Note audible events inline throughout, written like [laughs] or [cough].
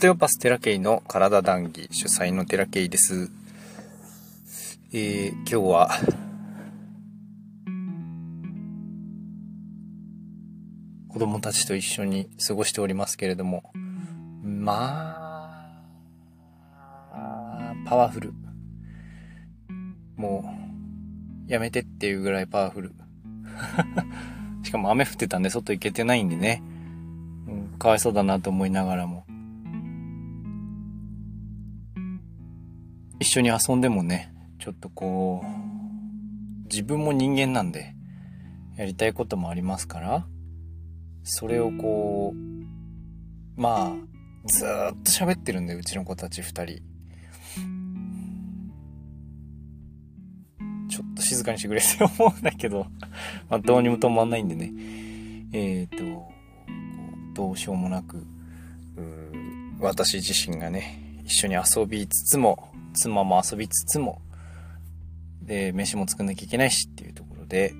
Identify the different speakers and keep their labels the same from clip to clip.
Speaker 1: テオパステラケイの体談義主催のテラケイです。えー、今日は、子供たちと一緒に過ごしておりますけれども、まあ、パワフル。もう、やめてっていうぐらいパワフル。[laughs] しかも雨降ってたんで外行けてないんでね、うん、かわいそうだなと思いながらも。緒に遊んでもね、ちょっとこう、自分も人間なんで、やりたいこともありますから、それをこう、まあ、ずっと喋ってるんで、うちの子たち二人。ちょっと静かにしてくれって [laughs] 思うんだけど、まあ、どうにも止まんないんでね。えっ、ー、と、どうしようもなく、私自身がね、一緒に遊びつつも、妻も遊びつつも、で、飯も作んなきゃいけないしっていうところで、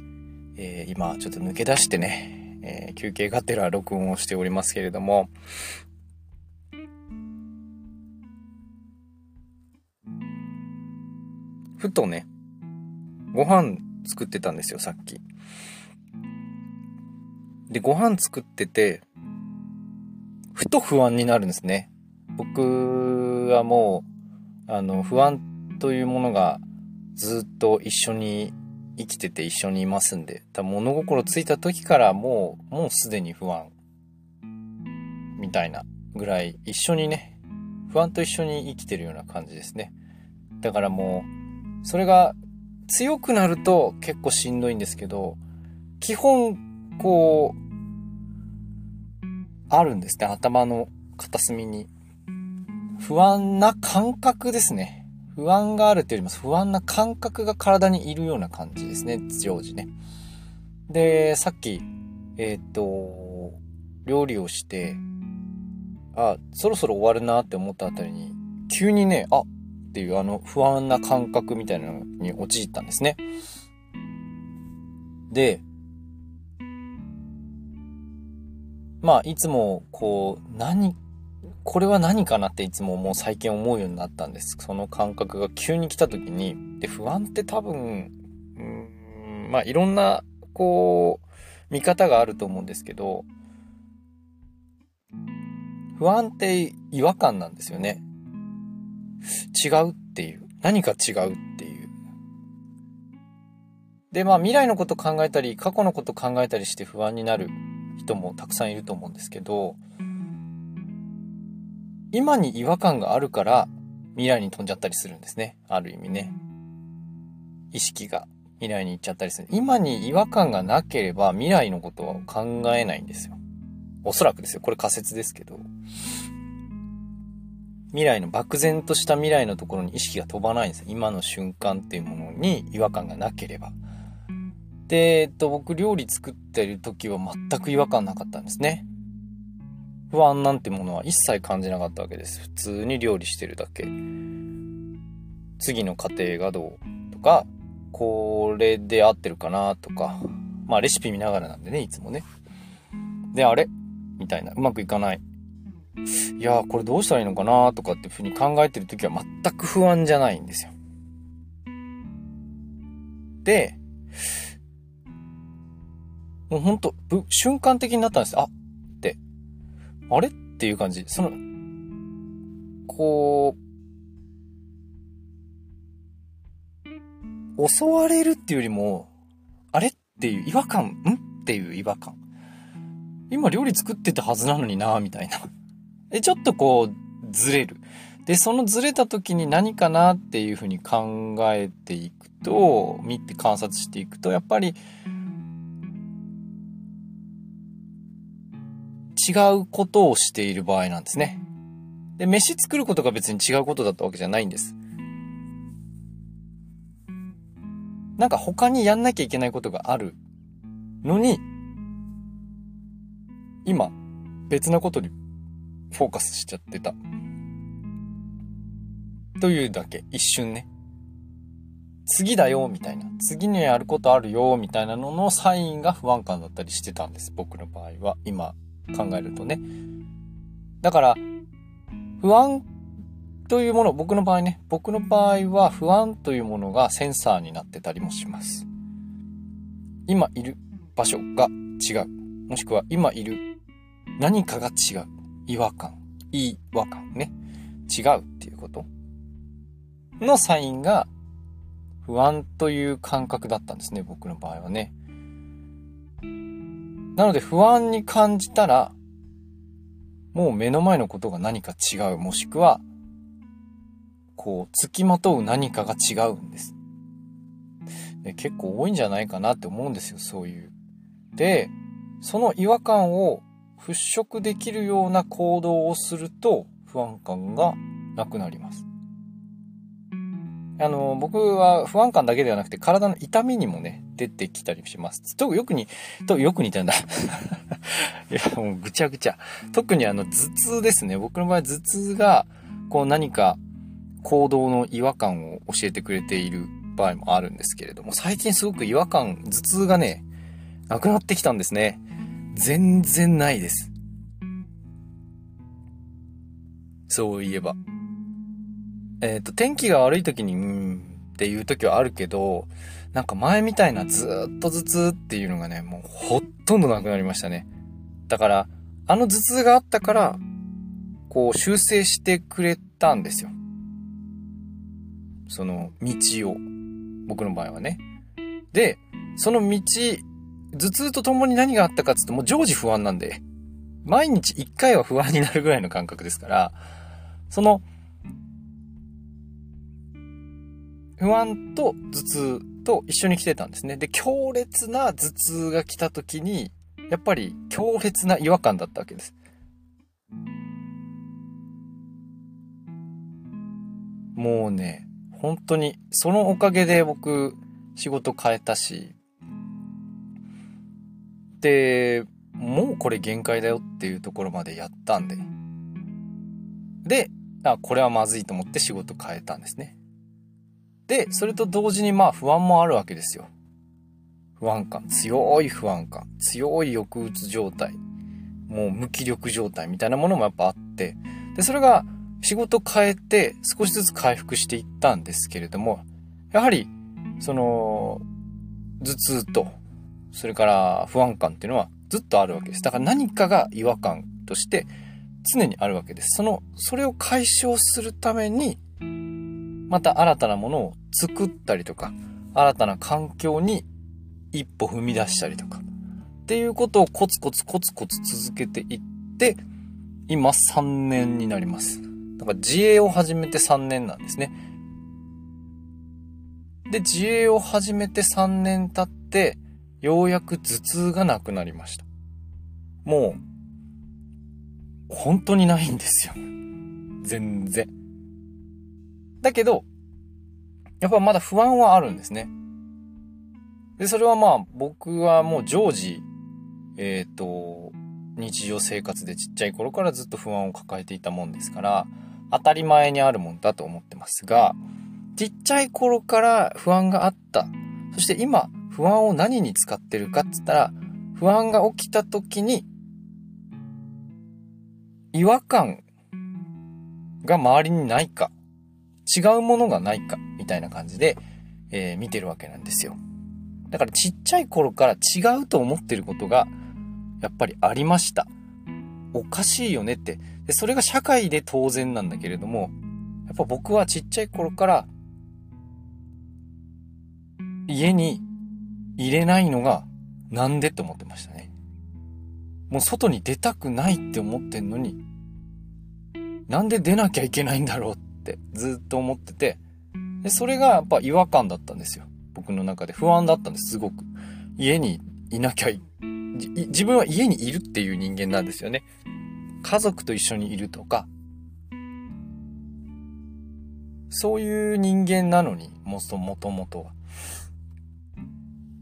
Speaker 1: えー、今ちょっと抜け出してね、えー、休憩がてら録音をしておりますけれども、ふとね、ご飯作ってたんですよ、さっき。で、ご飯作ってて、ふと不安になるんですね。僕はもう、あの、不安というものがずっと一緒に生きてて一緒にいますんで、多分物心ついた時からもう、もうすでに不安。みたいなぐらい一緒にね、不安と一緒に生きてるような感じですね。だからもう、それが強くなると結構しんどいんですけど、基本、こう、あるんですね。頭の片隅に。不安な感覚ですね。不安があるというよりも不安な感覚が体にいるような感じですね。常時ね。で、さっき、えっ、と、料理をして、あ、そろそろ終わるなって思ったあたりに、急にね、あっていうあの不安な感覚みたいなのに陥ったんですね。で、まあ、いつも、こう、何、これは何かなっていつももう最近思うようになったんです。その感覚が急に来た時に、で、不安って多分、うん、まあ、いろんな、こう、見方があると思うんですけど、不安って違和感なんですよね。違うっていう。何か違うっていう。で、まあ未来のこと考えたり、過去のこと考えたりして不安になる人もたくさんいると思うんですけど、今に違和感があるから未来に飛んじゃったりするんですね。ある意味ね。意識が未来に行っちゃったりする。今に違和感がなければ未来のことは考えないんですよ。おそらくですよ。これ仮説ですけど。未来の漠然とした未来のところに意識が飛ばないんです今の瞬間っていうものに違和感がなければ。で、えっと、僕料理作ってる時は全く違和感なかったんですね。不安なんてものは一切感じなかったわけです。普通に料理してるだけ。次の過程がどうとか、これで合ってるかなとか、まあレシピ見ながらなんでね、いつもね。で、あれ？みたいな。うまくいかない。いやーこれどうしたらいいのかなとかっていうふうに考えてる時は全く不安じゃないんですよ。で、もうほんと、瞬間的になったんです。あ。あれ？っていう感じ。その、こう、襲われるっていうよりも、あれっていう違和感、ん？っていう違和感。今料理作ってたはずなのになみたいな。[laughs] で、ちょっとこう、ずれる。で、そのずれた時に何かなっていうふうに考えていくと、見て観察していくと、やっぱり、違うことをしている場合なんですね。で、飯作ることが別に違うことだったわけじゃないんです。なんか他にやんなきゃいけないことがあるのに、今、別なことにフォーカスしちゃってた。というだけ。一瞬ね。次だよ、みたいな。次にやることあるよ、みたいなののサインが不安感だったりしてたんです。僕の場合は。今考えるとね。だから、不安というもの、僕の場合ね、僕の場合は不安というものがセンサーになってたりもします。今いる場所が違う。もしくは今いる何かが違う。違和感。違和感ね。違うっていうことのサインが不安という感覚だったんですね、僕の場合はね。なので不安に感じたら、もう目の前のことが何か違う、もしくは、こう、付きまとう何かが違うんです。で結構多いんじゃないかなって思うんですよ、そういう。で、その違和感を払拭できるような行動をすると不安感がなくなります。あの、僕は不安感だけではなくて体の痛みにもね、出てきたりします。と、よくに、と、よく似たんだ。[laughs] いや、もうぐちゃぐちゃ。特にあの、頭痛ですね。僕の場合頭痛が、こう何か行動の違和感を教えてくれている場合もあるんですけれども、最近すごく違和感、頭痛がね、なくなってきたんですね。全然ないです。そういえば。えっ、ー、と、天気が悪い時に、うんっていう時はあるけど、なんか前みたいなずっと頭痛っていうのがね、もうほとんどなくなりましたね。だから、あの頭痛があったから、こう修正してくれたんですよ。その道を。僕の場合はね。で、その道、頭痛とともに何があったかっつってもう常時不安なんで、毎日一回は不安になるぐらいの感覚ですから、その、不安と頭痛と一緒に来てたんですね。で、強烈な頭痛が来た時に、やっぱり強烈な違和感だったわけです。もうね、本当に、そのおかげで僕、仕事変えたし、で、もうこれ限界だよっていうところまでやったんで。で、あ、これはまずいと思って仕事変えたんですね。で、それと同時にまあ不安もあるわけですよ。不安感、強い不安感、強い抑うつ状態、もう無気力状態みたいなものもやっぱあって、で、それが仕事変えて少しずつ回復していったんですけれども、やはり、その、頭痛とそれから不安感っていうのはずっとあるわけです。だから何かが違和感として常にあるわけです。その、それを解消するために、また新たなものを作ったりとか、新たな環境に一歩踏み出したりとか、っていうことをコツコツコツコツ続けていって、今3年になります。だから自営を始めて3年なんですね。で、自営を始めて3年経って、ようやく頭痛がなくなりました。もう、本当にないんですよ。全然。だけど、やっぱまだ不安はあるんですね。で、それはまあ僕はもう常時、えっ、ー、と、日常生活でちっちゃい頃からずっと不安を抱えていたもんですから、当たり前にあるもんだと思ってますが、ちっちゃい頃から不安があった。そして今、不安を何に使ってるかっつったら、不安が起きた時に、違和感が周りにないか、違うものがないか、たいな感じで、えー、見てるわけなんですよ。だからちっちゃい頃から違うと思ってることが、やっぱりありました。おかしいよねって。で、それが社会で当然なんだけれども、やっぱ僕はちっちゃい頃から、家に入れないのがなんでって思ってましたね。もう外に出たくないって思ってんのに、なんで出なきゃいけないんだろうってずっと思ってて、で、それがやっぱ違和感だったんですよ。僕の中で不安だったんです、すごく。家にいなきゃい、自分は家にいるっていう人間なんですよね。家族と一緒にいるとか、そういう人間なのに、もともともとは。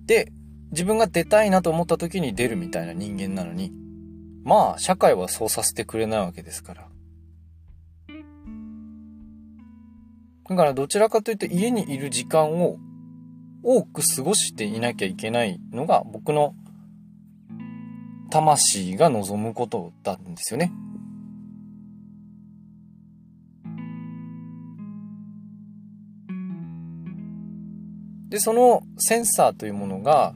Speaker 1: で、自分が出たいなと思った時に出るみたいな人間なのに、まあ、社会はそうさせてくれないわけですから。だからどちらかというと家にいる時間を多く過ごしていなきゃいけないのが僕の魂が望むことだったんですよね。で、そのセンサーというものが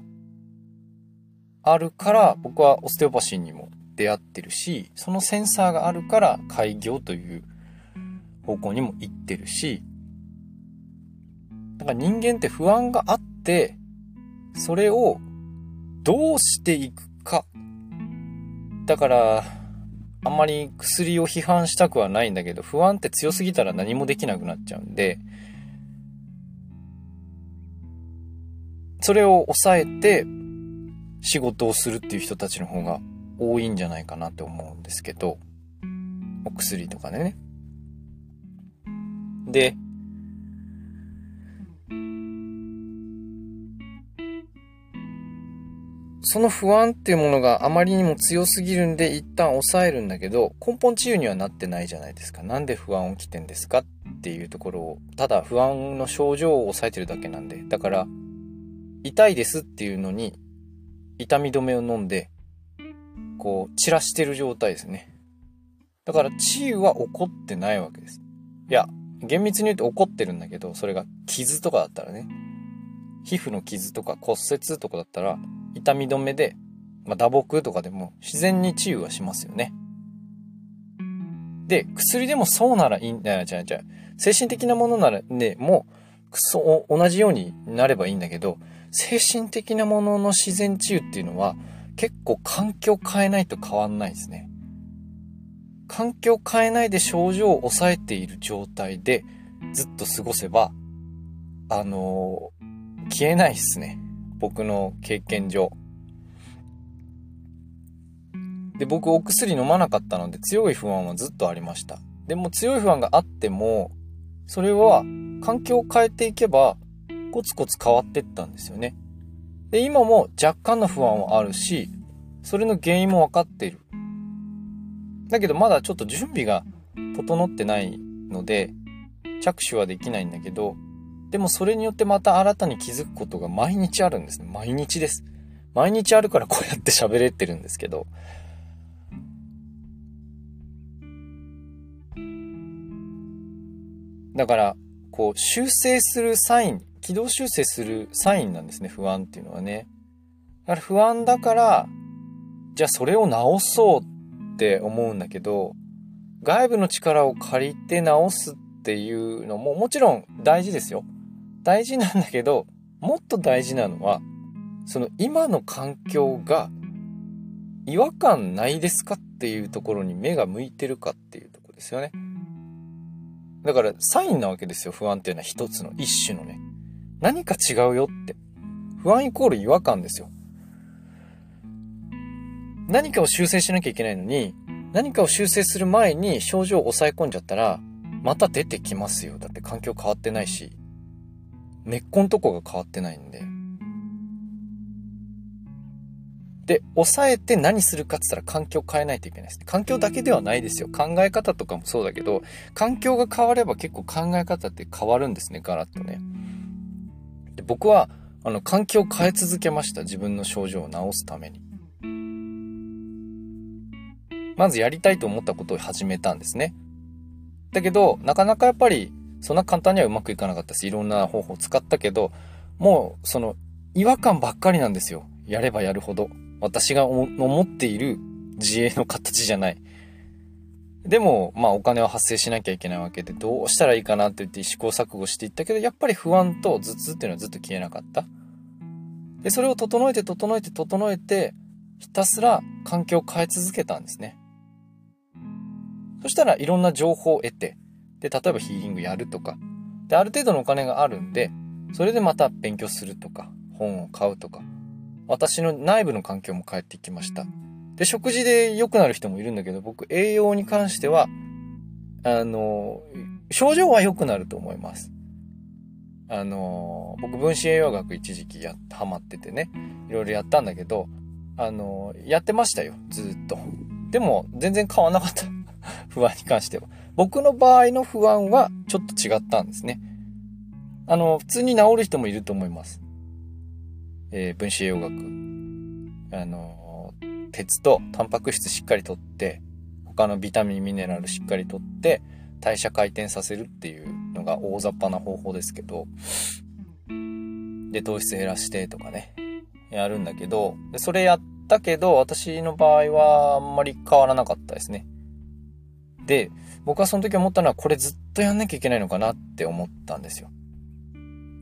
Speaker 1: あるから僕はオステオパシーにも出会ってるし、そのセンサーがあるから開業という方向にも行ってるし、だか人間って不安があって、それをどうしていくか。だから、あんまり薬を批判したくはないんだけど、不安って強すぎたら何もできなくなっちゃうんで、それを抑えて仕事をするっていう人たちの方が多いんじゃないかなって思うんですけど、お薬とかでね。で、その不安っていうものがあまりにも強すぎるんで一旦抑えるんだけど根本治癒にはなってないじゃないですか。なんで不安起きてんですかっていうところをただ不安の症状を抑えてるだけなんでだから痛いですっていうのに痛み止めを飲んでこう散らしてる状態ですね。だから治癒は起こってないわけです。いや厳密に言うと起こってるんだけどそれが傷とかだったらね皮膚の傷とか骨折とかだったら痛み止めで、まあ、打撲とかでも自然に治癒はしますよね。で、薬でもそうならいいんだよ、じゃあじゃ精神的なものならね、もう、くそ、同じようになればいいんだけど、精神的なものの自然治癒っていうのは、結構環境変えないと変わんないですね。環境変えないで症状を抑えている状態でずっと過ごせば、あのー、消えないっすね。僕の経験上。で、僕お薬飲まなかったので強い不安はずっとありました。でも強い不安があっても、それは環境を変えていけばコツコツ変わってったんですよね。で、今も若干の不安はあるし、それの原因も分かっている。だけどまだちょっと準備が整ってないので、着手はできないんだけど、でもそれによってまた新たに気づくことが毎日あるんですね。毎日です。毎日あるからこうやって喋れてるんですけど。だから、こう、修正するサイン、軌道修正するサインなんですね、不安っていうのはね。だから不安だから、じゃあそれを直そうって思うんだけど、外部の力を借りて直すっていうのももちろん大事ですよ。大事なんだけど、もっと大事なのは、その今の環境が違和感ないですかっていうところに目が向いてるかっていうとこですよね。だからサインなわけですよ、不安っていうのは一つの一種のね。何か違うよって。不安イコール違和感ですよ。何かを修正しなきゃいけないのに、何かを修正する前に症状を抑え込んじゃったら、また出てきますよ。だって環境変わってないし。根っこのとこが変わってないんで。で、抑えて何するかって言ったら環境変えないといけないです。環境だけではないですよ。考え方とかもそうだけど、環境が変われば結構考え方って変わるんですね、ガラッとね。で僕は、あの、環境を変え続けました。自分の症状を治すために。まずやりたいと思ったことを始めたんですね。だけど、なかなかやっぱりそんな簡単にはうまくいかなかったし、いろんな方法を使ったけど、もう、その、違和感ばっかりなんですよ。やればやるほど。私が思っている自衛の形じゃない。でも、まあお金は発生しなきゃいけないわけで、どうしたらいいかなって言って試行錯誤していったけど、やっぱり不安と頭痛っていうのはずっと消えなかった。で、それを整えて整えて整えて、ひたすら環境を変え続けたんですね。そしたらいろんな情報を得て、で、例えばヒーリングやるとか。で、ある程度のお金があるんで、それでまた勉強するとか、本を買うとか。私の内部の環境も変えてきました。で、食事で良くなる人もいるんだけど、僕、栄養に関しては、あの、症状は良くなると思います。あの、僕、分子栄養学一時期や、ハマっててね、いろいろやったんだけど、あの、やってましたよ、ずっと。でも、全然変わんなかった。[laughs] 不安に関しては。僕の場合の不安はちょっと違ったんですね。あの、普通に治る人もいると思います。えー、分子栄養学。あの、鉄とタンパク質しっかりとって、他のビタミン、ミネラルしっかりとって、代謝回転させるっていうのが大雑把な方法ですけど、で、糖質減らしてとかね、やるんだけど、でそれやったけど、私の場合はあんまり変わらなかったですね。で、僕はその時思ったのは、これずっとやんなきゃいけないのかなって思ったんですよ。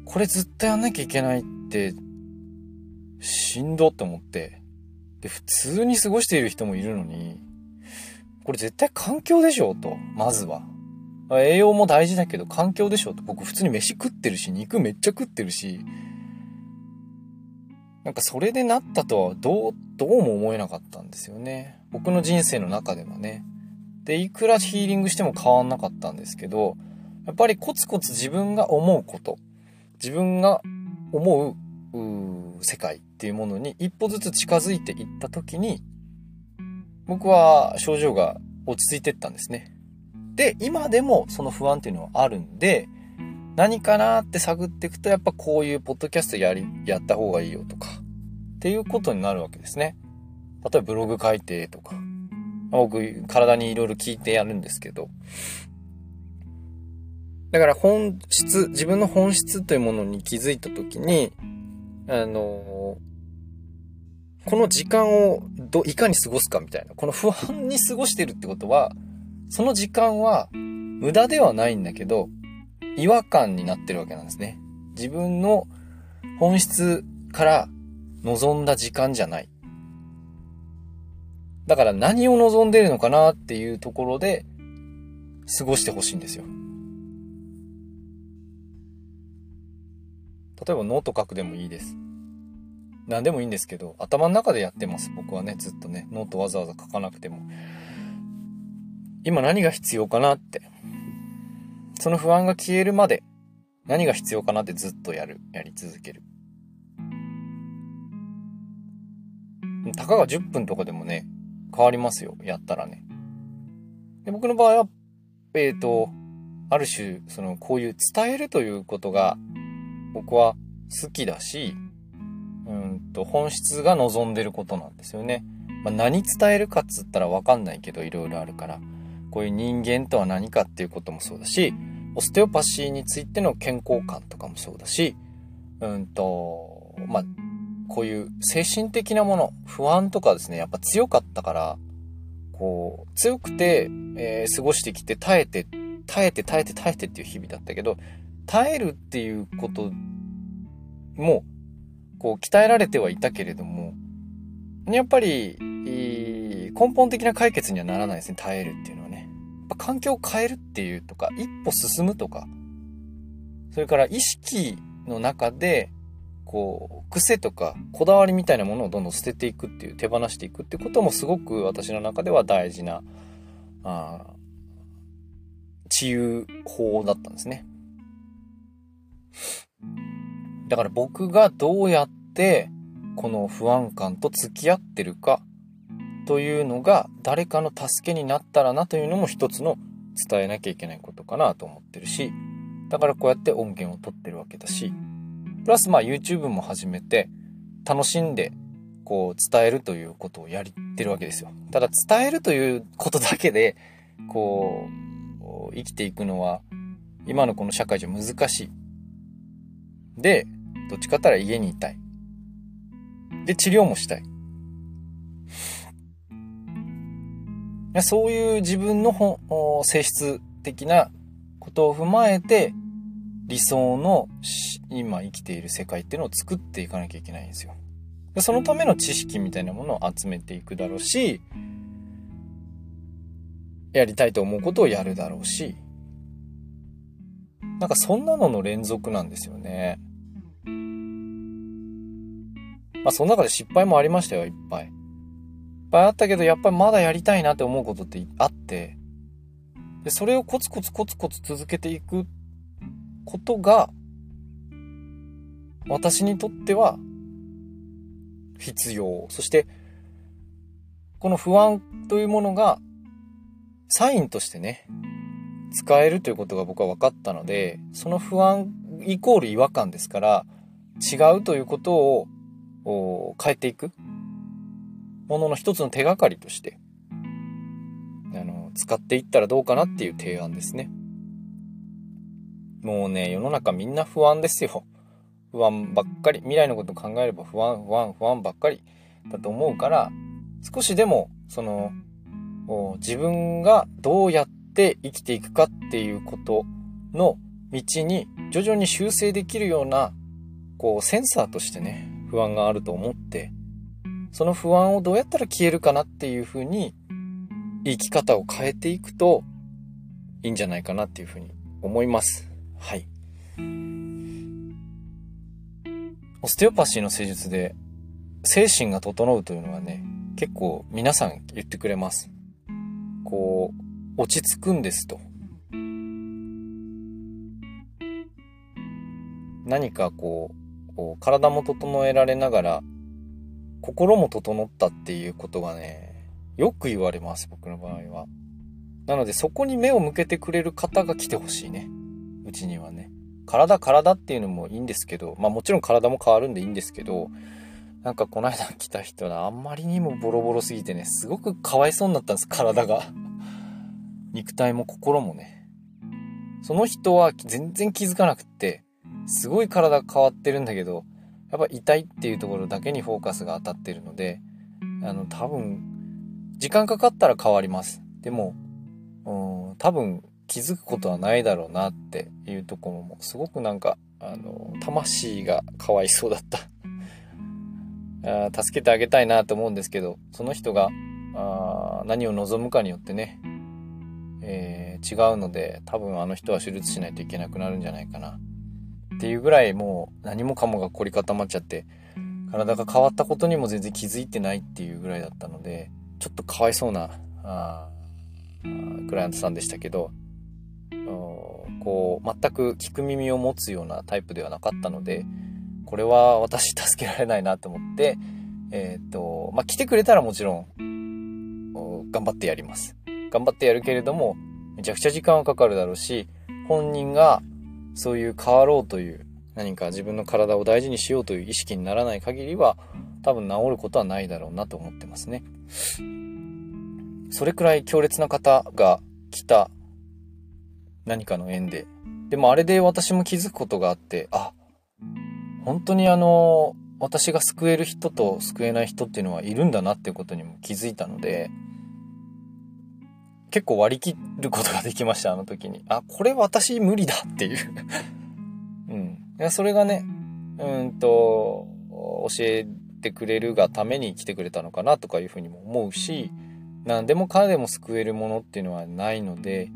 Speaker 1: これずっとやんなきゃいけないって、しんどって思って、で、普通に過ごしている人もいるのに、これ絶対環境でしょと、まずは。栄養も大事だけど環境でしょと。僕普通に飯食ってるし、肉めっちゃ食ってるし、なんかそれでなったとはどう、どうも思えなかったんですよね。僕の人生の中ではね。で、いくらヒーリングしても変わんなかったんですけど、やっぱりコツコツ自分が思うこと、自分が思う世界っていうものに一歩ずつ近づいていった時に、僕は症状が落ち着いてったんですね。で、今でもその不安っていうのはあるんで、何かなって探っていくと、やっぱこういうポッドキャストやり、やった方がいいよとか、っていうことになるわけですね。例えばブログ書いてとか、僕、体にいろいろ聞いてやるんですけど、だから本質、自分の本質というものに気づいたときに、あのこの時間をど、いかに過ごすかみたいな。この不安に過ごしてるってことは、その時間は無駄ではないんだけど、違和感になってるわけなんですね。自分の本質から望んだ時間じゃない。だから何を望んでるのかなっていうところで過ごしてほしいんですよ。例えばノート書くでもいいです。何でもいいんですけど、頭の中でやってます。僕はね、ずっとね、ノートわざわざ書かなくても。今何が必要かなって。その不安が消えるまで何が必要かなってずっとやる。やり続ける。たかが10分とかでもね、変わりますよ。やったらね。で僕の場合は、えっ、ー、と、ある種、その、こういう伝えるということが、僕は好きだし、うんと、本質が望んでることなんですよね。まあ、何伝えるかっつったらわかんないけど、いろいろあるから。こういう人間とは何かっていうこともそうだし、オステオパシーについての健康感とかもそうだし、うんと、まあ、こういう精神的なもの、不安とかですね、やっぱ強かったから、こう、強くて、えー、過ごしてきて耐えて、耐えて耐えて耐えてっていう日々だったけど、耐えるっていうことも、こう、鍛えられてはいたけれども、やっぱり、根本的な解決にはならないですね、耐えるっていうのはね。やっぱ環境を変えるっていうとか、一歩進むとか、それから意識の中で、こう、癖とかこだわりみたいなものをどんどん捨てていくっていう、手放していくってこともすごく私の中では大事な、あ治癒法だったんですね。だから僕がどうやってこの不安感と付き合ってるかというのが誰かの助けになったらなというのも一つの伝えなきゃいけないことかなと思ってるし、だからこうやって音源を取ってるわけだし、プラスまあ YouTube も始めて楽しんでこう伝えるということをやってるわけですよ。ただ伝えるということだけでこう生きていくのは今のこの社会じゃ難しい。で、どっちかったら家にいたい。で、治療もしたい。そういう自分の性質的なことを踏まえて、理想の今生きている世界っていうのを作っていかなきゃいけないんですよ。でそのための知識みたいなものを集めていくだろうし、やりたいと思うことをやるだろうし、なんかそんなのの連続なんですよね。まあその中で失敗もありましたよ、いっぱい。いっぱいあったけど、やっぱりまだやりたいなって思うことってあって、で、それをコツコツコツコツ続けていくっことが、私にとっては必要。そして、この不安というものが、サインとしてね、使えるということが僕は分かったので、その不安イコール違和感ですから、違うということを変えていくものの一つの手がかりとして、あの、使っていったらどうかなっていう提案ですね。もうね、世の中みんな不安ですよ。不安ばっかり、未来のこと考えれば不安、不安、不安ばっかりだと思うから、少しでも、その、自分がどうやって生きていくかっていうことの道に徐々に修正できるような、こう、センサーとしてね、不安があると思って、その不安をどうやったら消えるかなっていうふうに、生き方を変えていくといいんじゃないかなっていうふうに思います。はい。オステオパシーの施術で精神が整うというのはね、結構皆さん言ってくれます。こう、落ち着くんですと。何かこう、こう体も整えられながら、心も整ったっていうことがね、よく言われます、僕の場合は。なのでそこに目を向けてくれる方が来てほしいね。うちにはね。体体っていうのもいいんですけど、まあもちろん体も変わるんでいいんですけど、なんかこの間来た人はあんまりにもボロボロすぎてね、すごくかわいそうになったんです、体が。肉体も心もね。その人は全然気づかなくって、すごい体変わってるんだけど、やっぱ痛いっていうところだけにフォーカスが当たってるので、あの、多分、時間かかったら変わります。でも、うん、多分気づくことはないだろうなっていうところもすごくなんかあの魂がかわいそうだった。[laughs] あ助けてあげたいなと思うんですけどその人があ何を望むかによってね、えー、違うので多分あの人は手術しないといけなくなるんじゃないかな。っていうぐらいもう何もかもが凝り固まっちゃって体が変わったことにも全然気づいてないっていうぐらいだったのでちょっとかわいそうなあクライアントさんでしたけどこう、全く聞く耳を持つようなタイプではなかったので、これは私助けられないなと思って、えっ、ー、と、まあ、来てくれたらもちろん、頑張ってやります。頑張ってやるけれども、めちゃくちゃ時間はかかるだろうし、本人がそういう変わろうという、何か自分の体を大事にしようという意識にならない限りは、多分治ることはないだろうなと思ってますね。それくらい強烈な方が来た何かの縁で。でもあれで私も気づくことがあって、あ、本当にあの、私が救える人と救えない人っていうのはいるんだなっていうことにも気づいたので、結構割り切ることができました、あの時に。あ、これ私無理だっていう [laughs] うん。いや、それがね、うんと、教えてくれるがために来てくれたのかなとかいうふうにも思うし、何でもかんでも救えるものっていうのはないので、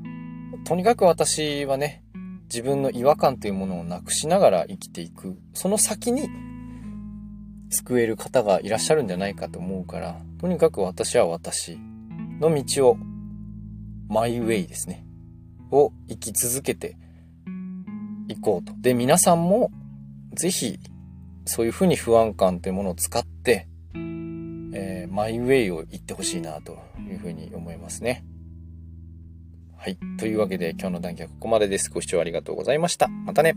Speaker 1: とにかく私はね、自分の違和感というものをなくしながら生きていく。その先に救える方がいらっしゃるんじゃないかと思うから、とにかく私は私の道を、マイウェイですね。を生き続けていこうと。で、皆さんもぜひそういうふうに不安感というものを使って、え、マイウェイを行ってほしいなというふうに思いますね。はい。というわけで今日の談義はここまでです。ご視聴ありがとうございました。またね。